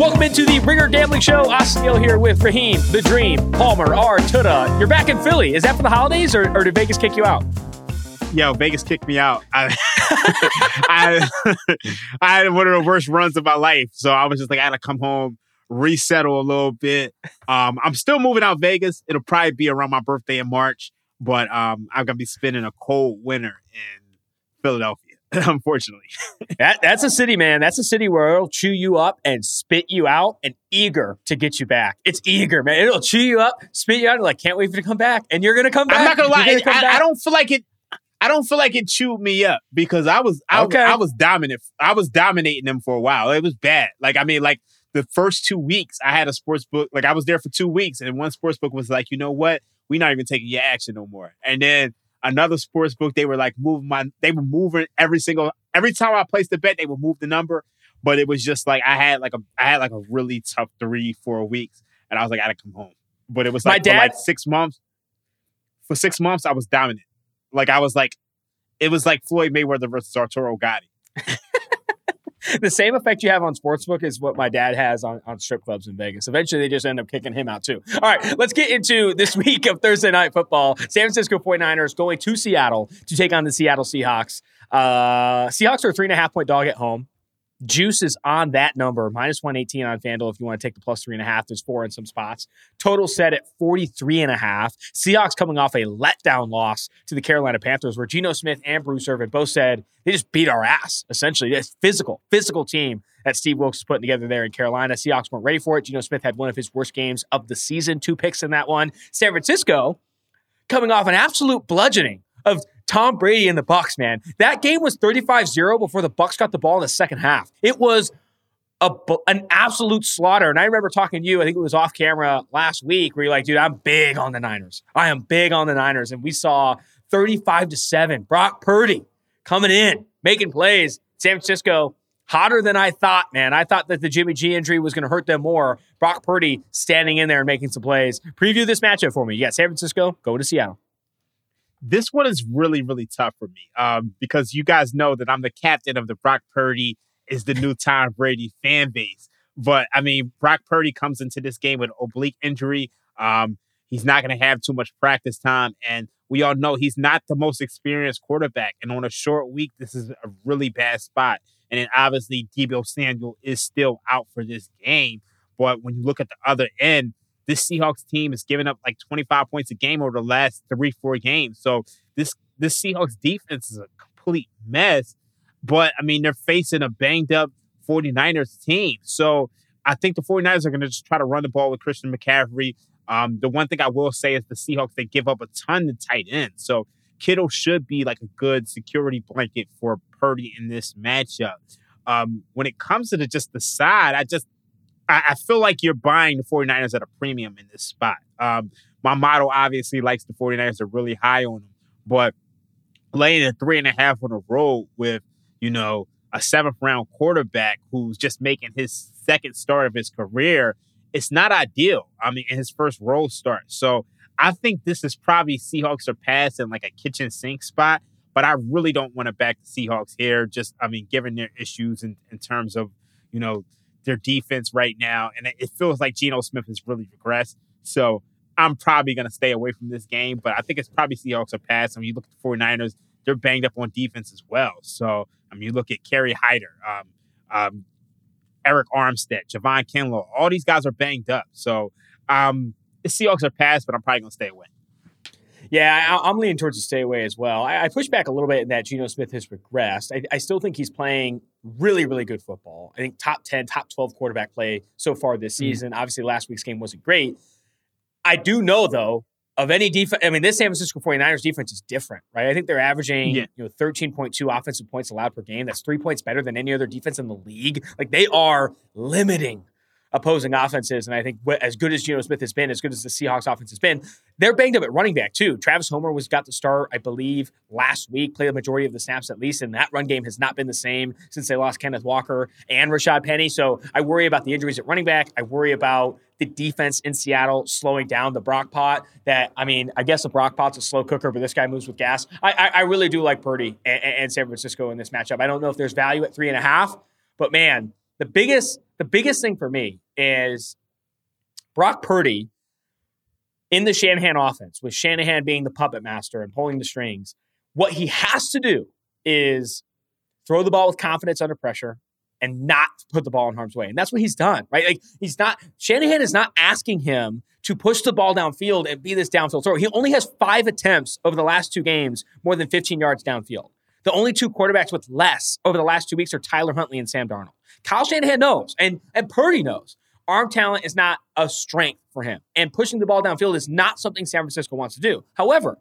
Welcome into the Ringer Gambling Show. Austin here with Raheem, The Dream, Palmer, R. Tuda. You're back in Philly. Is that for the holidays or, or did Vegas kick you out? Yo, Vegas kicked me out. I, I, I had one of the worst runs of my life. So I was just like, I had to come home, resettle a little bit. Um, I'm still moving out Vegas. It'll probably be around my birthday in March, but um, I'm going to be spending a cold winter in Philadelphia. unfortunately. that that's a city, man. That's a city where it'll chew you up and spit you out and eager to get you back. It's eager, man. It'll chew you up, spit you out, and like can't wait for you to come back. And you're gonna come back. I'm not gonna lie. Gonna I, I, don't feel like it. I don't feel like it chewed me up because I was I, okay. I was dominant. I was dominating them for a while. It was bad. Like I mean, like the first two weeks, I had a sports book. Like I was there for two weeks, and one sports book was like, you know what? We're not even taking your action no more. And then another sports book, they were like moving my, they were moving every single, every time I placed a bet, they would move the number. But it was just like I had like a, I had like a really tough three, four weeks, and I was like, I gotta come home. But it was like my dad, like six months. For six months, I was dominant. Like I was like, it was like Floyd Mayweather versus Arturo Gatti. the same effect you have on sportsbook is what my dad has on, on strip clubs in Vegas. Eventually, they just end up kicking him out too. All right, let's get into this week of Thursday night football. San Francisco 49ers going to Seattle to take on the Seattle Seahawks. Uh, Seahawks are a three and a half point dog at home. Juice is on that number, minus 118 on FanDuel if you want to take the plus three and a half. There's four in some spots. Total set at 43 and a half. Seahawks coming off a letdown loss to the Carolina Panthers, where Geno Smith and Bruce Irvin both said they just beat our ass, essentially. It's physical, physical team that Steve Wilks is putting together there in Carolina. Seahawks weren't ready for it. Geno Smith had one of his worst games of the season, two picks in that one. San Francisco coming off an absolute bludgeoning of Tom Brady and the Bucs, man. That game was 35-0 before the Bucs got the ball in the second half. It was a, an absolute slaughter. And I remember talking to you, I think it was off camera last week, where you're like, dude, I'm big on the Niners. I am big on the Niners. And we saw 35 to 7. Brock Purdy coming in, making plays. San Francisco, hotter than I thought, man. I thought that the Jimmy G injury was going to hurt them more. Brock Purdy standing in there and making some plays. Preview this matchup for me. You got San Francisco, go to Seattle this one is really, really tough for me um, because you guys know that I'm the captain of the Brock Purdy is the new Tom Brady fan base. But I mean, Brock Purdy comes into this game with oblique injury. Um, he's not going to have too much practice time. And we all know he's not the most experienced quarterback. And on a short week, this is a really bad spot. And then obviously, Deebo Samuel is still out for this game. But when you look at the other end, this Seahawks team has given up like 25 points a game over the last three, four games. So this this Seahawks defense is a complete mess. But I mean, they're facing a banged up 49ers team. So I think the 49ers are going to just try to run the ball with Christian McCaffrey. Um, the one thing I will say is the Seahawks, they give up a ton to tight ends. So Kittle should be like a good security blanket for Purdy in this matchup. Um, when it comes to the, just the side, I just I, I, feel like you're buying the 49ers at a premium in this spot. Um, my model obviously likes the 49ers are really high on them, but laying a three and a half on the road with, you know, a seventh round quarterback who's just making his second start of his career, it's not ideal. I mean, in his first road start. So I think this is probably Seahawks are passing like a kitchen sink spot, but I really don't want to back the Seahawks here. Just, I mean, given their issues in, in terms of, you know, their defense right now. And it feels like Geno Smith has really regressed. So I'm probably going to stay away from this game, but I think it's probably Seahawks are pass. I mean, you look at the 49ers, they're banged up on defense as well. So, I mean, you look at Kerry Hyder, um, um, Arik Armstead, Javon Kinlaw, all these guys are banged up. So, um, the Seahawks are pass, but I'm probably going to stay away. Yeah, I, am leaning towards the stay away as well. I, I push back a little bit in that Geno Smith has regressed. I, I, still think he's playing really, really good football. I think top 10, top 12 quarterback play so far this mm-hmm. season. Mm-hmm. Obviously, last week's game wasn't great. I do know, though, of any defense, I mean, this San Francisco 49ers defense is different, right? I think they're averaging, yeah. you know, 13.2 offensive points allowed per game. That's three points better than any other defense in the league. Like they are limiting opposing offenses. And I think as good as Geno Smith has been, as good as the Seahawks offense has been, they're banged up at running back too. Travis Homer was got the start, I believe, last week, played the majority of the snaps at least, and that run game has not been the same since they lost Kenneth Walker and Rashaad Penny. So I worry about the injuries at running back. I worry about the defense in Seattle slowing down the Brock pot. That I mean, I guess the Brock pot's a slow cooker, but this guy moves with gas. I, I, I really do like Purdy and, and San Francisco in this matchup. I don't know if there's value at three and a half, but man, the biggest the biggest thing for me is Brock Purdy in the Shanahan offense, with Shanahan being the puppet master and pulling the strings. What he has to do is throw the ball with confidence under pressure and not put the ball in harm's way. And that's what he's done, right? Like he's not Shanahan is not asking him to push the ball downfield and be this downfield thrower. He only has five attempts over the last two games, more than 15 yards downfield. The only two quarterbacks with less over the last two weeks are Tyler Huntley and Sam Darnold. Kyle Shanahan knows, and, and Purdy knows. Arm talent is not a strength for him, and pushing the ball downfield is not something San Francisco wants to do. However,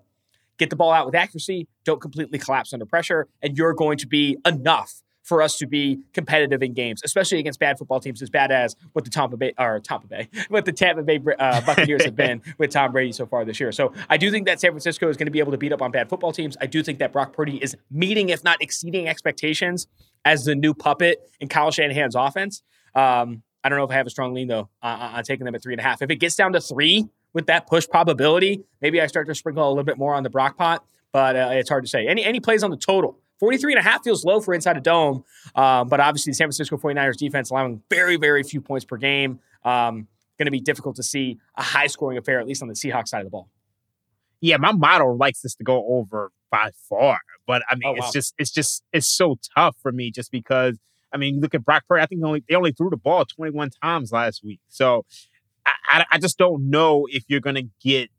get the ball out with accuracy, don't completely collapse under pressure, and you're going to be enough for us to be competitive in games, especially against bad football teams as bad as what the Tampa Bay or Tampa Bay, what the Tampa Bay uh, Buccaneers have been with Tom Brady so far this year. So I do think that San Francisco is going to be able to beat up on bad football teams. I do think that Brock Purdy is meeting, if not exceeding, expectations as the new puppet in Kyle Shanahan's offense. Um, I don't know if I have a strong lean though uh, on taking them at three and a half. If it gets down to three with that push probability, maybe I start to sprinkle a little bit more on the Brock pot, but uh, it's hard to say. Any any plays on the total? 43 and a half feels low for inside a dome, um, but obviously the San Francisco 49ers defense allowing very, very few points per game. Um, going to be difficult to see a high scoring affair, at least on the Seahawks side of the ball. Yeah, my model likes this to go over by far, but I mean, oh, wow. it's just, it's just, it's so tough for me just because, I mean, you look at Brock Purdy, I think they only, they only threw the ball 21 times last week. So I, I, I just don't know if you're going to get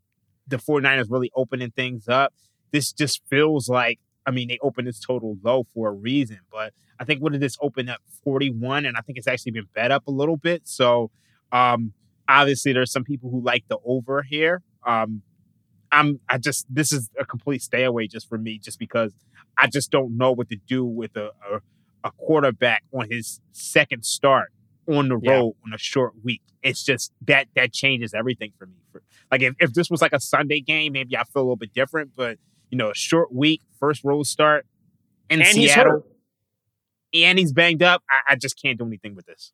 the 49ers really opening things up. This just feels like I mean, they opened this total low for a reason, but I think what did this open up 41, and I think it's actually been bet up a little bit. So um, obviously, there's some people who like the over here. Um, I'm I just this is a complete stay away just for me, just because I just don't know what to do with a a, a quarterback on his second start on the road yeah. on a short week. It's just that that changes everything for me. For, like if, if this was like a Sunday game, maybe I feel a little bit different, but you know, a short week, first road start in and Seattle. He's and he's banged up. I, I, just can't do anything with this.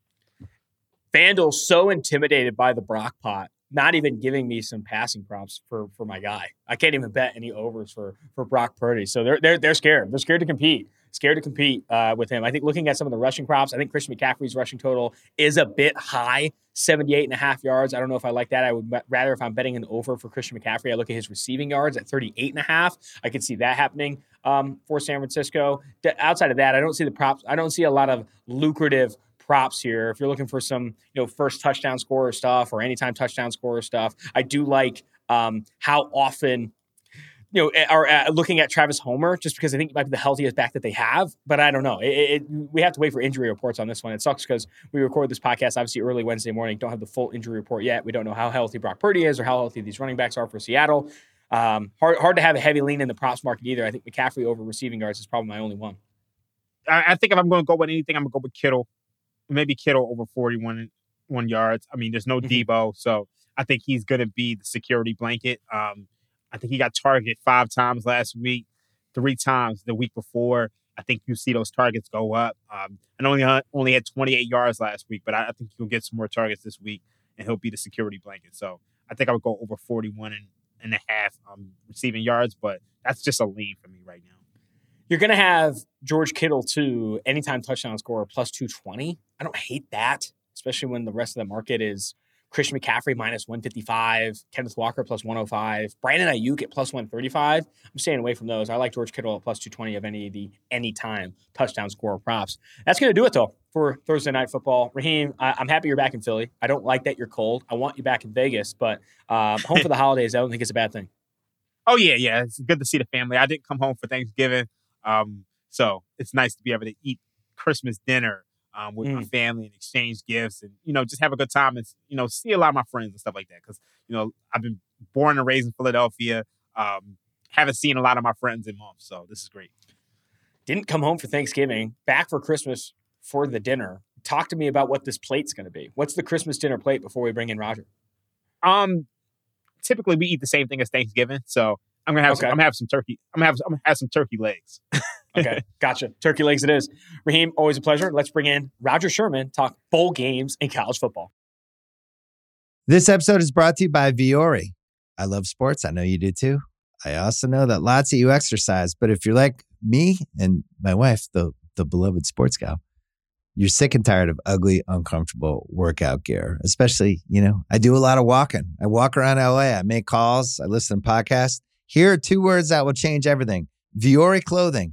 FanDuel's so intimidated by the Brock pot, not even giving me some passing props for for my guy. I can't even bet any overs for for Brock Purdy. So they're they're they're scared. They're scared to compete scared to compete uh, with him. I think looking at some of the rushing props, I think Christian McCaffrey's rushing total is a bit high, 78 and a half yards. I don't know if I like that. I would rather if I'm betting an over for Christian McCaffrey, I look at his receiving yards at 38 and a half. I could see that happening um, for San Francisco. outside of that, I don't see the props. I don't see a lot of lucrative props here. If you're looking for some, you know, first touchdown scorer stuff or anytime touchdown scorer stuff, I do like um, how often you know, are uh, looking at Travis Homer just because I think he might be the healthiest back that they have. But I don't know. It, it, we have to wait for injury reports on this one. It sucks because we record this podcast obviously early Wednesday morning. Don't have the full injury report yet. We don't know how healthy Brock Purdy is or how healthy these running backs are for Seattle. Um, hard, hard to have a heavy lean in the props market either. I think McCaffrey over receiving yards is probably my only one. I, I think if I'm going to go with anything, I'm going to go with Kittle. Maybe Kittle over 41 one yards. I mean, there's no mm-hmm. So I think he's going to be the security blanket. Um, I think he got targeted five times last week, three times the week before. I think you see those targets go up. Um, and only uh, only had 28 yards last week, but I, I, think he'll get some more targets this week, and he'll be the security blanket. So I think I would go over 41 and, and a half um, receiving yards, but that's just a lean for me right now. You're going to have George Kittle too, anytime touchdown score plus 220. I don't hate that, especially when the rest of the market is Christian McCaffrey minus 155, Kenneth Walker plus 105, Brandon Aiyuk at plus 135. I'm staying away from those. I like George Kittle at plus 220 of any of the anytime touchdown score props. That's going to do it though for Thursday night football. Raheem, I, am happy you're back in Philly. I don't like that you're cold. I want you back in Vegas, but um, home for the holidays, I don't think it's a bad thing. Oh yeah, yeah. It's good to see the family. I didn't come home for Thanksgiving, um, so it's nice to be able to eat Christmas dinner um, with mm. my family and exchange gifts and you know just have a good time and you know see a lot of my friends and stuff like that because you know I've been born and raised in Philadelphia. Um, haven't seen a lot of my friends in months, so this is great. Didn't come home for Thanksgiving, back for Christmas for the dinner. Talk to me about what this plate's going to be. What's the Christmas dinner plate before we bring in Rodger? Um, typically we eat the same thing as Thanksgiving, so I'm gonna have okay. some, I'm gonna have some turkey. I'm gonna have I'm gonna have some turkey legs. okay, gotcha. Turkey legs it is. Raheem, always a pleasure. Let's bring in Rodger Sherman, talk bowl games in college football. This episode is brought to you by Vuori. I love sports. I know you do too. I also know that lots of you exercise, but if you're like me and my wife, the the beloved sports gal, you're sick and tired of ugly, uncomfortable workout gear. Especially, you know, I do a lot of walking. I walk around LA. I make calls. I listen to podcasts. Here are two words that will change everything. Vuori clothing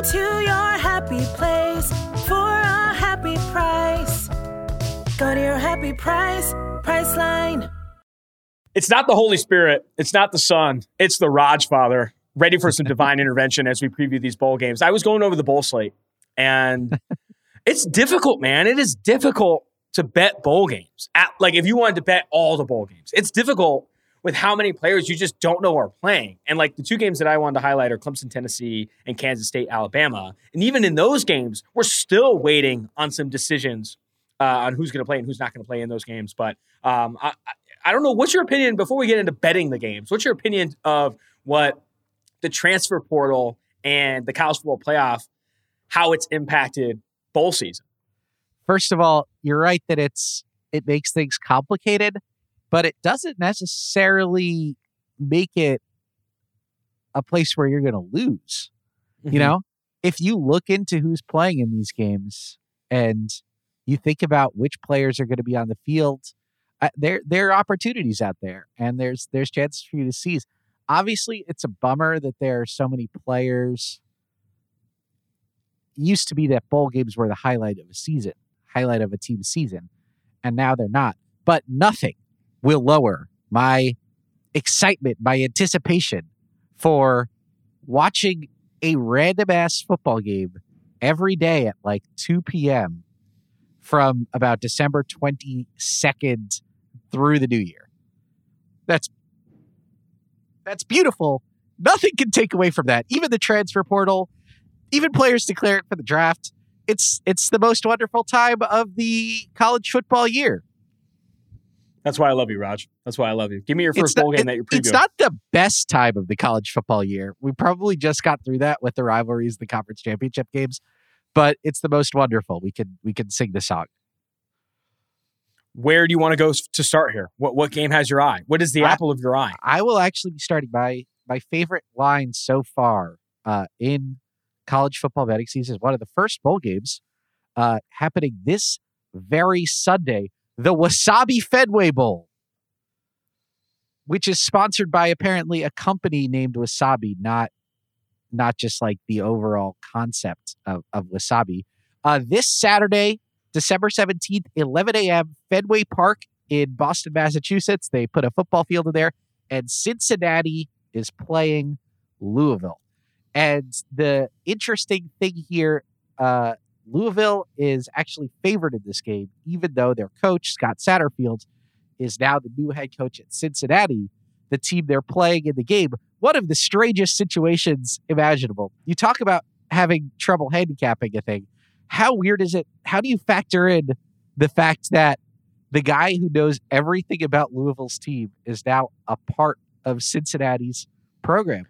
Go to your happy place for a happy price. Go to your happy price, Priceline. It's not the Holy Spirit. It's not the Son. It's the Raj Father. Ready for some divine intervention as we preview these bowl games. I was going over the bowl slate, and it's difficult, man. It is difficult to bet bowl games. At, like if you wanted to bet all the bowl games, it's difficult with how many players you just don't know are playing. And like the two games that I wanted to highlight are Clemson, Tennessee, and Kansas State, Alabama. And even in those games, we're still waiting on some decisions uh, on who's going to play and who's not going to play in those games. But um, I, I don't know. What's your opinion before we get into betting the games? What's your opinion of what the transfer portal and the college football playoff, how it's impacted bowl season? First of all, you're right that it's it makes things complicated but it doesn't necessarily make it a place where you're going to lose. Mm-hmm. You know, if you look into who's playing in these games and you think about which players are going to be on the field, uh, there there are opportunities out there, and there's there's chances for you to seize. Obviously, it's a bummer that there are so many players. It used to be that bowl games were the highlight of a season, highlight of a team season, and now they're not. But nothing will lower my excitement, my anticipation for watching a random ass football game every day at like 2 p.m. from about December 22nd through the new year. That's that's beautiful. Nothing can take away from that. Even the transfer portal, even players declaring for the draft. It's it's the most wonderful time of the college football year. That's why I love you, Raj. That's why I love you. Give me your first bowl game that you're previewing. It's not the best time of the college football year. We probably just got through that with the rivalries, the conference championship games, but it's the most wonderful. We can we can sing the song. Where do you want to go to start here? What what game has your eye? What is the I, apple of your eye? I will actually be starting my my favorite line so far uh, in college football betting season is one of the first bowl games uh, happening this very Sunday the Wasabi Fenway Bowl, which is sponsored by apparently a company named Wasabi, not not just like the overall concept of, of wasabi. Uh, this Saturday, December 17th, 11 a.m., Fenway Park in Boston, Massachusetts. They put a football field in there, and Cincinnati is playing Louisville. And the interesting thing here, uh, Louisville is actually favored in this game, even though their coach, Scott Satterfield, is now the new head coach at Cincinnati, the team they're playing in the game. One of the strangest situations imaginable. You talk about having trouble handicapping a thing. How weird is it? How do you factor in the fact that the guy who knows everything about Louisville's team is now a part of Cincinnati's program?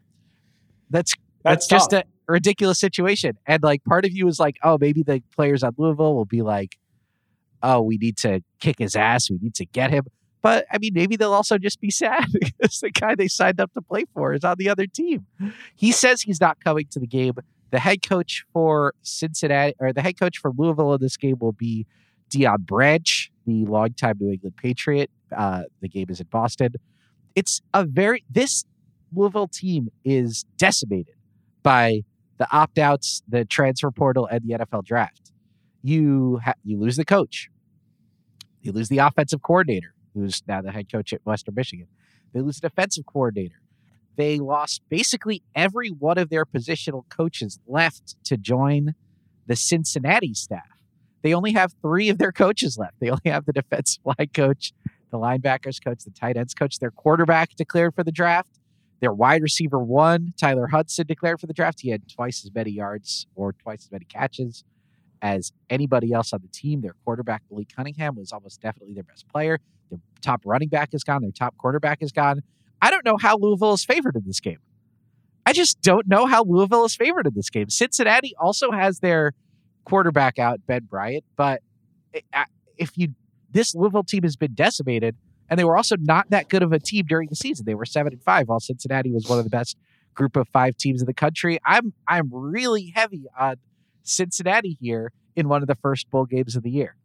That's that's, that's just a ridiculous situation. And like part of you is like, oh, maybe the players on Louisville will be like, oh, we need to kick his ass. We need to get him. But I mean, maybe they'll also just be sad because the guy they signed up to play for is on the other team. He says he's not coming to the game. The head coach for Cincinnati or the head coach for Louisville in this game will be Deion Branch, the longtime New England Patriot. Uh, the game is in Boston. It's a very this Louisville team is decimated by the opt outs, the transfer portal, and the NFL draft. You ha- you lose the coach. You lose the offensive coordinator, who's now the head coach at Western Michigan. They lose the defensive coordinator. They lost basically every one of their positional coaches left to join the Cincinnati staff. They only have three of their coaches left. They only have the defensive line coach, the linebackers coach, the tight ends coach, their quarterback declared for the draft, their wide receiver one, Tyler Hudson, declared for the draft. He had twice as many yards or twice as many catches as anybody else on the team. Their quarterback, Billy Cunningham, was almost definitely their best player. Their top running back is gone. Their top quarterback is gone. I don't know how Louisville is favored in this game. I just don't know how Louisville is favored in this game. Cincinnati also has their quarterback out, Ben Bryant, but eh, if you this Louisville team has been decimated and they were also not that good of a team during the season. They were seven and five, while Cincinnati was one of the best group of five teams in the country. I'm I'm really heavy on Cincinnati here in one of the first bowl games of the year.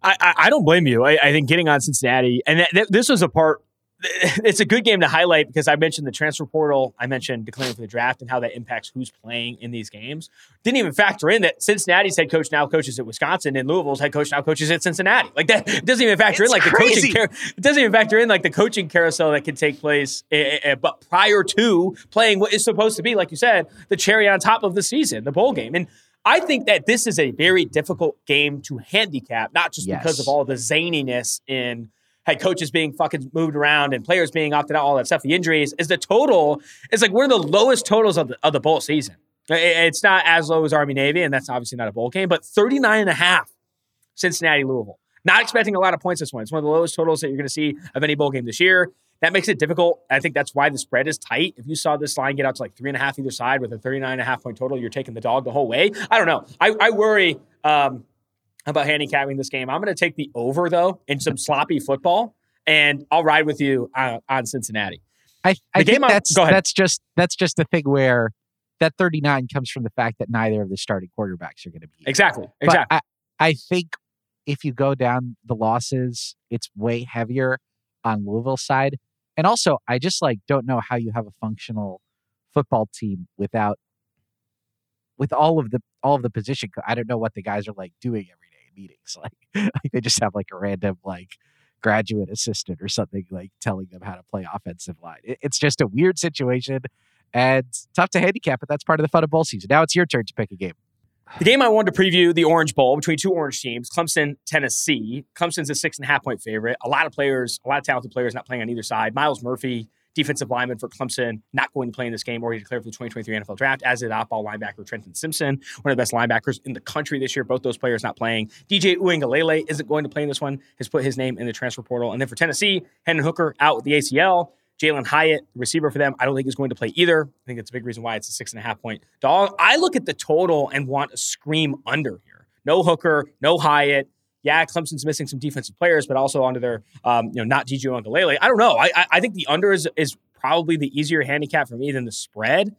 I, I don't blame you. I, I think getting on Cincinnati, and th- th- this was a part it's a good game to highlight because I mentioned the transfer portal. I mentioned declaring for the draft and how that impacts who's playing in these games. Didn't even factor in that Cincinnati's head coach now coaches at Wisconsin and Louisville's head coach now coaches at Cincinnati. Like that doesn't even factor it's in like crazy. the coaching. Car- it doesn't even factor in like the coaching carousel that can take place. Uh, but prior to playing what is supposed to be, like you said, the cherry on top of the season, the bowl game, and. I think that this is a very difficult game to handicap, not just yes. because of all the zaniness in head coaches being fucking moved around and players being opted out, all that stuff, the injuries, is the total is like one of the lowest totals of the, of the bowl season. It's not as low as Army Navy, and that's obviously not a bowl game, but 39 and a half Cincinnati Louisville. Not expecting a lot of points this one. It's one of the lowest totals that you're going to see of any bowl game this year. That makes it difficult. I think that's why the spread is tight. If you saw this line get out to like three and a half either side with a 39 and a half point total, you're taking the dog the whole way. I don't know. I, I worry um, about handicapping this game. I'm going to take the over though in some sloppy football, and I'll ride with you on, on Cincinnati. I, I think that's that's just that's just the thing where that 39 comes from the fact that neither of the starting quarterbacks are going to be exactly exactly. I, I think if you go down the losses, it's way heavier on Louisville side. And also, I just like don't know how you have a functional football team without with all of the all of the position. I don't know what the guys are like doing every meetings. Like, like they just have like a random like graduate assistant or something like telling them how to play offensive line. It, it's just a weird situation and tough to handicap, but that's part of the fun of bowl season. Now it's your turn to pick a game. The game I wanted to preview, the Orange Bowl between two orange teams, Clemson, Tennessee. Clemson's a six and a half point favorite. A lot of players, a lot of talented players not playing on either side. Myles Murphy defensive lineman for Clemson, not going to play in this game, or he declared for the 2023 NFL Draft, as did off-ball linebacker Trenton Simpson, one of the best linebackers in the country this year. Both those players not playing. DJ Uiagalelei isn't going to play in this one. Has put his name in the transfer portal. And then for Tennessee, Hendon Hooker out with the ACL. Jalen Hyatt, receiver for them, I don't think is going to play either. I think that's a big reason why it's a six and a half point dog. I look at the total and want to scream under here. No Hooker, no Hyatt. Yeah, Clemson's missing some defensive players, but also onto their, um, you know, not DJ Uiagalelei. I don't know. I, I think the under is, is probably the easier handicap for me than the spread.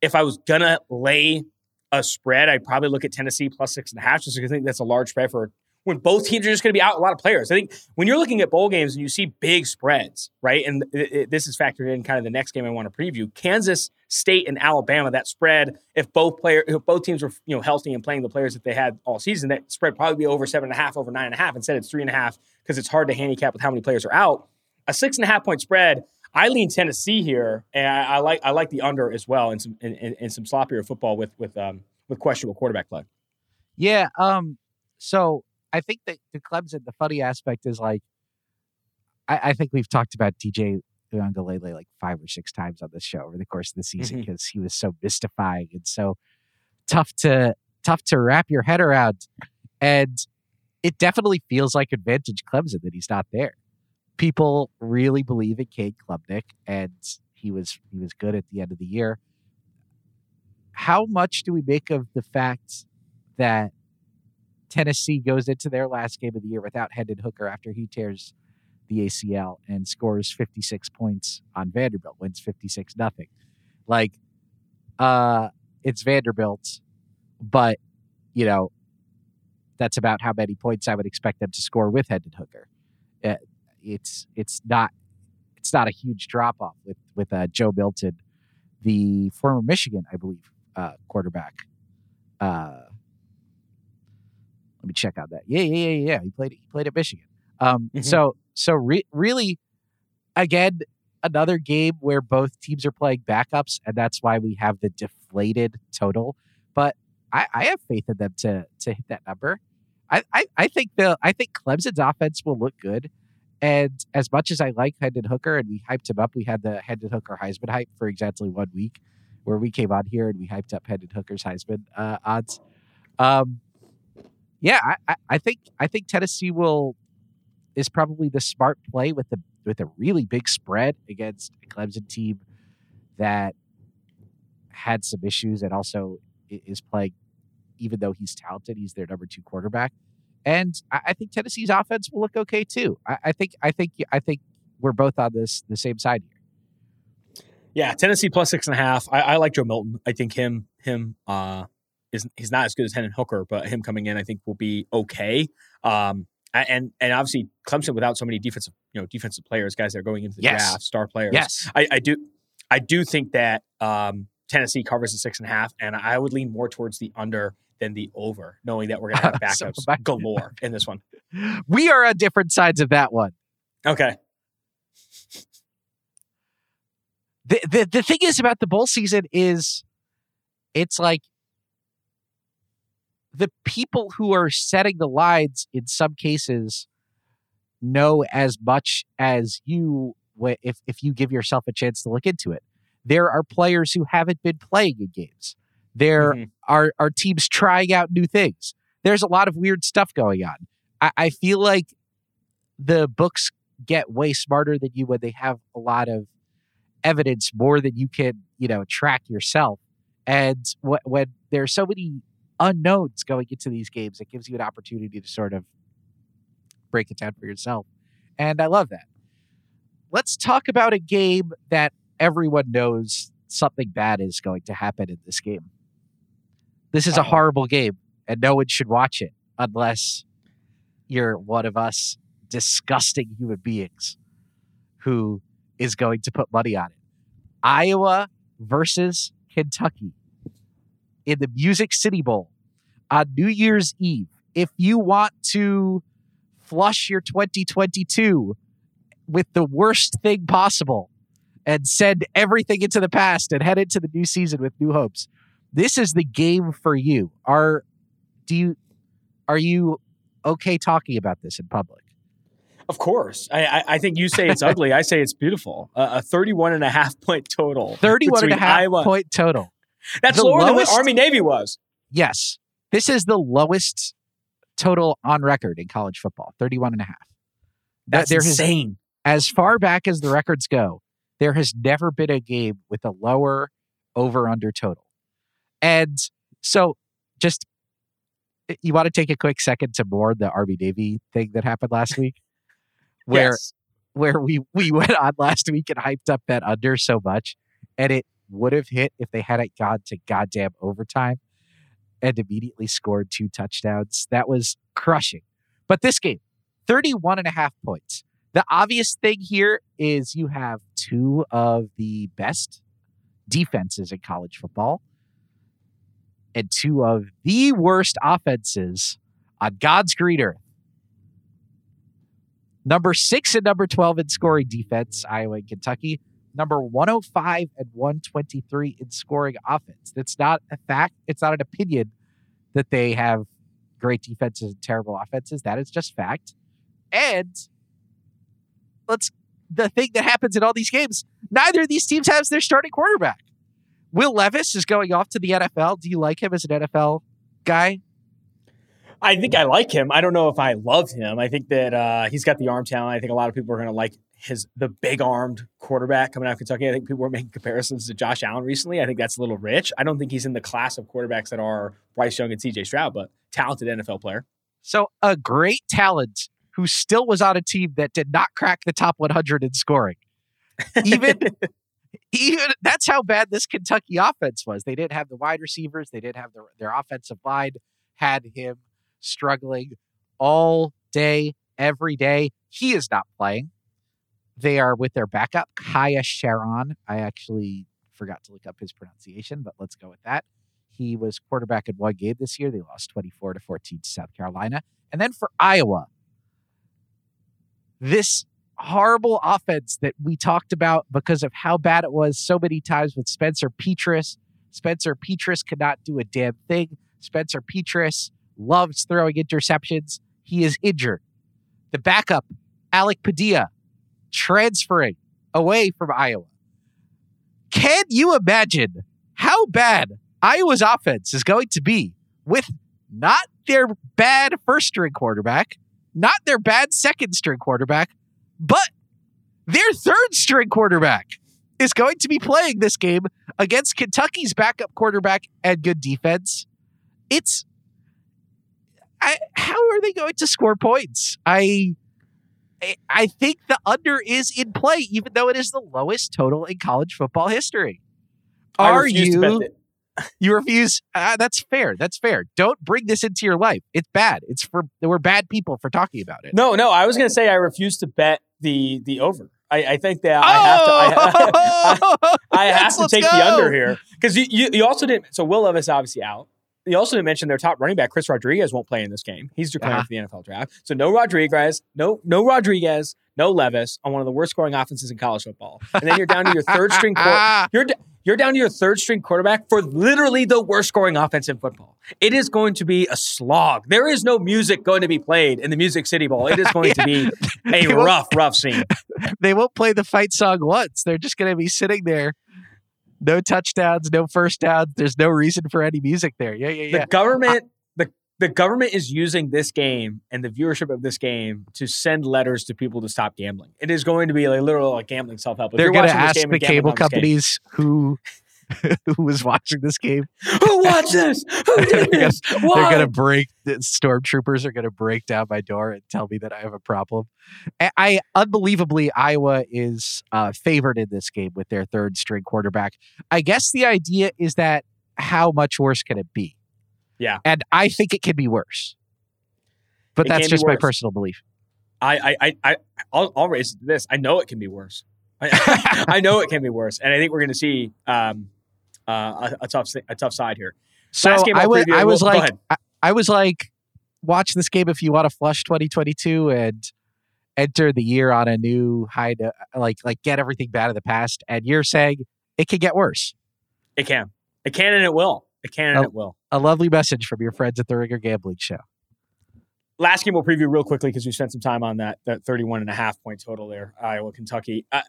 If I was gonna lay a spread, I'd probably look at Tennessee plus six and a half, just because I think that's a large spread for when both teams are just going to be out a lot of players. I think when you're looking at bowl games and you see big spreads, right? And it, it, this is factored in kind of the next game I want to preview. Kansas State and Alabama, that spread, if both player, if both teams were you know healthy and playing the players that they had all season, that spread probably be over seven and a half, over nine and a half. Instead, it's three and a half because it's hard to handicap with how many players are out. A six and a half point spread. I lean Tennessee here, and I, I like I like the under as well, and some in, in, in some sloppier football with with um, with questionable quarterback play. Yeah. Um. So I think that the Clemson, the funny aspect is like, I, I think we've talked about DJ Uiagalelei like five or six times on this show over the course of the season because mm-hmm. he was so mystifying and so tough to tough to wrap your head around, and it definitely feels like advantage Clemson that he's not there. People really believe in Cade Klubnik, and he was he was good at the end of the year. How much do we make of the fact that Tennessee goes into their last game of the year without Hendon Hooker after he tears the ACL and scores 56 points on Vanderbilt, wins 56 nothing. Like, uh, it's Vanderbilt, but you know, that's about how many points I would expect them to score with Hendon Hooker. Uh, it's it's not it's not a huge drop off with with uh, Joe Milton, the former Michigan, I believe, uh, quarterback. Uh, let me check out that. Yeah, yeah, yeah, yeah. He played. He played at Michigan. Um, mm-hmm. So, so re- really, again, another game where both teams are playing backups, and that's why we have the deflated total. But I, I have faith in them to to hit that number. I, I, I think the I think Clemson's offense will look good. And as much as I like Hendon Hooker and we hyped him up, we had the Hendon Hooker Heisman hype for exactly one week, where we came on here and we hyped up Hendon Hooker's Heisman uh, odds. Um, yeah, I, I think I think Tennessee will is probably the smart play with the with a really big spread against a Clemson team that had some issues and also is playing even though he's talented, he's their number two quarterback. And I, think Tennessee's offense will look okay too. I, I, think I think I think we're both on this the same side here. Yeah, Tennessee plus six and a half. I, I like Joe Milton. I think him him uh is he's not as good as Hendon Hooker, but him coming in, I think, will be okay. Um, and and obviously Clemson without so many defensive you know defensive players, guys that are going into the yes. draft, star players. Yes, I, I do I do think that um, Tennessee covers the six and a half, and I would lean more towards the under than the over, knowing that we're going to have backups so galore in this one. We are on different sides of that one. Okay. The, the the thing is about the bowl season is it's like the people who are setting the lines in some cases know as much as you if if you give yourself a chance to look into it. There are players who haven't been playing in games. There mm-hmm. are are teams trying out new things. There's a lot of weird stuff going on. I, I feel like the books get way smarter than you when they have a lot of evidence more than you can you know track yourself. And wh- when there are so many unknowns going into these games. It gives you an opportunity to sort of break it down for yourself. And I love that. Let's talk about a game that everyone knows something bad is going to happen in this game. This is a horrible game, and no one should watch it unless you're one of us disgusting human beings who is going to put money on it. Iowa versus Kentucky in the Music City Bowl on New Year's Eve. If you want to flush your 2022 with the worst thing possible and send everything into the past and head into the new season with new hopes, this is the game for you. Are do you are you okay talking about this in public? Of course. I, I, I think you say it's ugly. I say it's beautiful. Uh, a 31 and a half point total. 31 and a half Iowa. point total. That's the lower than what Army Navy was. Yes. This is the lowest total on record in college football 31 and a half. That's there has- insane. as far back as the records go, there has never been a game with a lower over under total. And so just you want to take a quick second to mourn the Army Navy thing that happened last week? Where Yes. where we we went on last week and hyped up that under so much and it would have hit if they hadn't gone to goddamn overtime and immediately scored two touchdowns. That was crushing. But this game, 31 and a half points. The obvious thing here is you have two of the best defenses in college football and two of the worst offenses on God's green earth. Number six and number 12 in scoring defense, Iowa and Kentucky. Number 105 and 123 in scoring offense. That's not a fact. It's not an opinion that they have great defenses and terrible offenses. That is just fact. And let's the thing that happens in all these games, neither of these teams has their starting quarterback. Will Levis is going off to the NFL. Do you like him as an NFL guy? I think I like him. I don't know if I love him. I think that uh, he's got the arm talent. I think a lot of people are going to like his the big armed quarterback coming out of Kentucky. I think people were making comparisons to Josh Allen recently. I think that's a little rich. I don't think he's in the class of quarterbacks that are Bryce Young and CJ Stroud, but talented NFL player. So a great talent who still was on a team that did not crack the top 100 in scoring. Even even that's how bad this Kentucky offense was. They didn't have the wide receivers. They didn't have the, their offensive line had him struggling all day, every day. He is not playing. They are with their backup, Kaiya Sheron. I actually forgot to look up his pronunciation, but let's go with that. He was quarterback in one game this year. They lost 24 to 14 to South Carolina. And then for Iowa, this horrible offense that we talked about because of how bad it was so many times with Spencer Petras. Spencer Petras could not do a damn thing. Spencer Petras loves throwing interceptions. He is injured. The backup, Alec Padilla, transferring away from Iowa. Can you imagine how bad Iowa's offense is going to be with not their bad first string quarterback, not their bad second string quarterback, but their third string quarterback is going to be playing this game against Kentucky's backup quarterback and good defense. It's I, how are they going to score points? I I- think the under is in play, even though it is the lowest total in college football history. Are to you? You refuse. Uh, that's fair. That's fair. Don't bring this into your life. It's bad. It's for we're bad people for talking about it. No, no. I was going to say I refuse to bet the the over. I, I think that I have to. I, I, I have Yes, to take go. the under here because you, you you also didn't. So Will Levis obviously out. You also didn't mention their top running back, Chris Rodriguez, won't play in this game. He's declaring Uh-huh. for the NFL draft. So no Rodriguez, no no Rodriguez, no Levis on one of the worst scoring offenses in college football. And then you're down to your third string. Quar- Ah, you're you're down to your third string quarterback for literally the worst scoring offense in football. It is going to be a slog. There is no music going to be played in the Music City Bowl. It is going to be a rough, rough scene. they won't play the fight song once. They're just going to be sitting there. No touchdowns, no first downs. There's no reason for any music there. Yeah, yeah, yeah. The government, the the government is using this game and the viewership of this game to send letters to people to stop gambling. It is going to be like literal like gambling self help. They're going to ask the cable companies who who was watching this game. who watched this? Who did They're gonna- this? They're going to break. The stormtroopers are going to break down my door and tell me that I have a problem. I, I unbelievably Iowa is uh, favored in this game with their third string quarterback. I guess the idea is that how much worse can it be? Yeah. and I think it can be worse. But It that's just my personal belief. I, I, I, I, I'll, I'll raise this. I know it can be worse. I, I know it can be worse, and I think we're going to see um, uh, a, a tough, a tough side here. So I was, I was we'll- like. I, I was like, watch this game if you want to flush 2022 and enter the year on a new high, to, like, like get everything bad of the past. And you're saying it could get worse. It can, it can, and it will. It can, and Oh. it will. A lovely message from your friends at the Ringer Gambling Show. last game we'll preview real quickly because we spent some time on that that 31 and a half point total there, Iowa, Kentucky. I,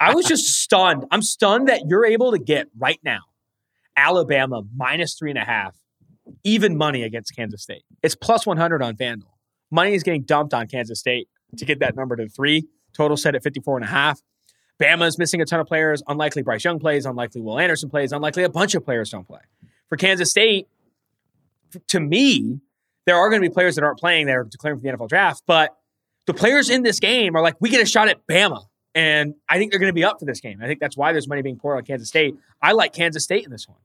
I was just stunned. I'm stunned that you're able to get right now Alabama minus three and a half, even money against Kansas State. It's plus 100 on FanDuel. Money is getting dumped on Kansas State to get that number to three. Total set at 54 and a half. Bama is missing a ton of players. Unlikely Bryce Young plays. Unlikely Will Anderson plays. Unlikely a bunch of players don't play. For Kansas State, to me, there are going to be players that aren't playing that are declaring for the NFL draft, but the players in this game are like, we get a shot at Bama. And I think they're going to be up for this game. I think that's why there's money being poured on Kansas State. I like Kansas State in this one.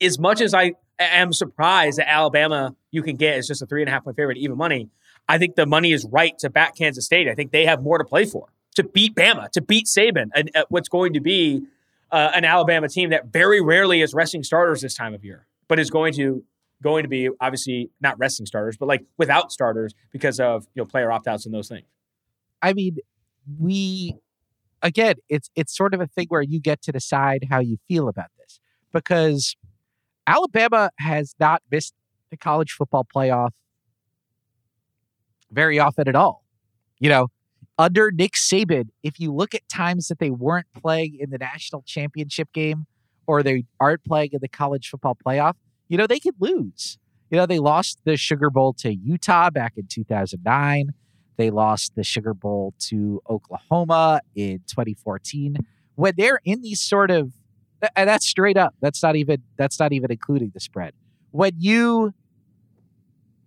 As much as I am surprised that Alabama you can get is just a three and a half point favorite, even money, I think the money is right to back Kansas State. I think they have more to play for to beat Bama, to beat Saban, and uh, what's going to be uh, an Alabama team that very rarely is resting starters this time of year, but is going to going to be obviously not resting starters, but like without starters because of you know player opt outs and those things. I mean, we again, it's it's sort of a thing where you get to decide how you feel about this because Alabama has not missed the college football playoff very often at all. You know, under Nick Saban, if you look at times that they weren't playing in the national championship game or they aren't playing in the college football playoff, you know, they could lose. You know, they lost the Sugar Bowl to Utah back in 2009. They lost the Sugar Bowl to Oklahoma in 2014. When they're in these sort of and that's straight up. That's not even that's not even including the spread. When you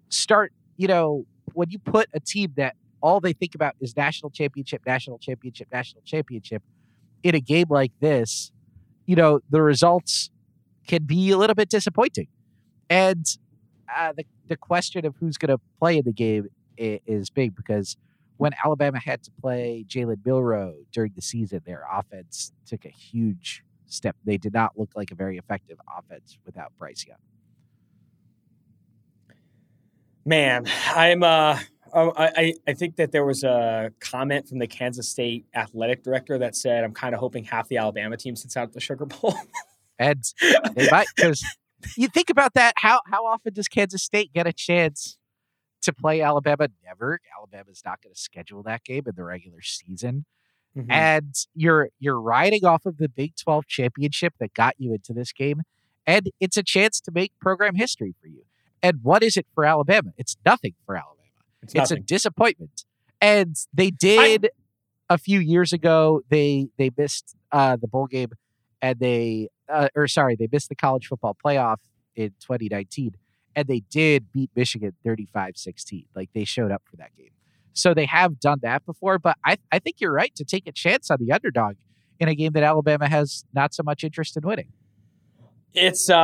start, you know, when you put a team that all they think about is national championship, national championship, national championship in a game like this, you know, the results can be a little bit disappointing. And uh, the, the question of who's going to play in the game is, is big because when Alabama had to play Jalen Milroe during the season, their offense took a huge step. They did not look like a very effective offense without Bryce Young. Man, I'm uh Oh, I, I think that there was a comment from the Kansas State athletic director that said, I'm kind of hoping half the Alabama team sits out at the Sugar Bowl. and they might, because you think about that. How, how often does Kansas State get a chance to play Alabama? Never. Alabama's not going to schedule that game in the regular season. Mm-hmm. And you're you're riding off of the Big 12 championship that got you into this game. And it's a chance to make program history for you. And what is it for Alabama? It's nothing for Alabama. It's, it's a disappointment. And they did I, a few years ago. They they missed uh, the bowl game, and they uh, or sorry, they missed the college football playoff in 2019, and they did beat Michigan 35-16. Like they showed up for that game. So they have done that before, but I, I think you're right to take a chance on the underdog in a game that Alabama has not so much interest in winning. It's uh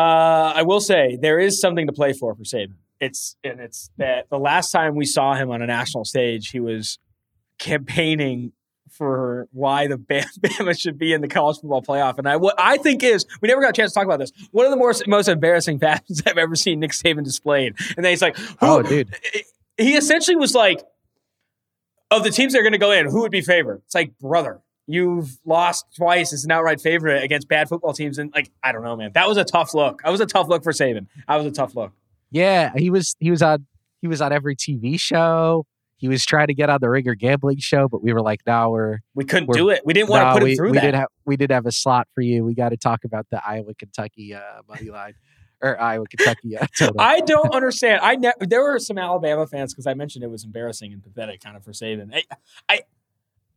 I will say there is something to play for for Saban it's and it's that the last time we saw him on a national stage, he was campaigning for why the Bama should be in the college football playoff. And I what I think is we never got a chance to talk about this. One of the most most embarrassing facts I've ever seen Nick Saban displayed. And then he's like, "Oh, dude." He essentially was like, "Of the teams that are going to go in, who would be favored?" It's like, brother, you've lost twice as an outright favorite against bad football teams, and like, I don't know, man. That was a tough look. That was a tough look for Saban. That was a tough look. Yeah, he was he was on he was on every TV show. He was trying to get on the Ringer gambling show, but we were like, "No, we're we couldn't we're, do it. We didn't want to put we, it through we that. Did have, we did have a slot for you. We got to talk about the Iowa Kentucky uh, money line or Iowa Kentucky uh, total. I don't understand. I ne- there were some Alabama fans because I mentioned it was embarrassing and pathetic, kind of for Saban. I, I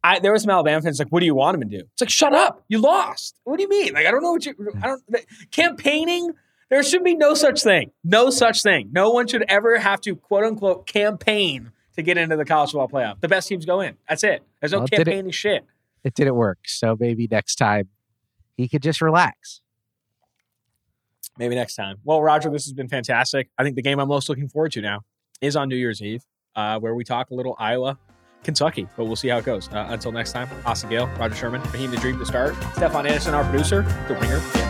I, there were some Alabama fans like, "What do you want him to do?" It's like, "Shut up! You lost." What do you mean? Like, I don't know what you. I don't campaigning there should be no such thing. No such thing. No one should ever have to quote unquote campaign to get into the college football playoff. The best teams go in. That's it. There's no well, campaigning it, shit. It didn't work. So maybe next time he could just relax. Maybe next time. Well, Rodger, this has been fantastic. I think the game I'm most looking forward to now is on New Year's Eve, uh, where we talk a little Iowa, Kentucky, but we'll see how it goes. Uh, until next time, Austin Gayle, Rodger Sherman, Raheem the Dream to start, Stefan Anderson, our producer, The Ringer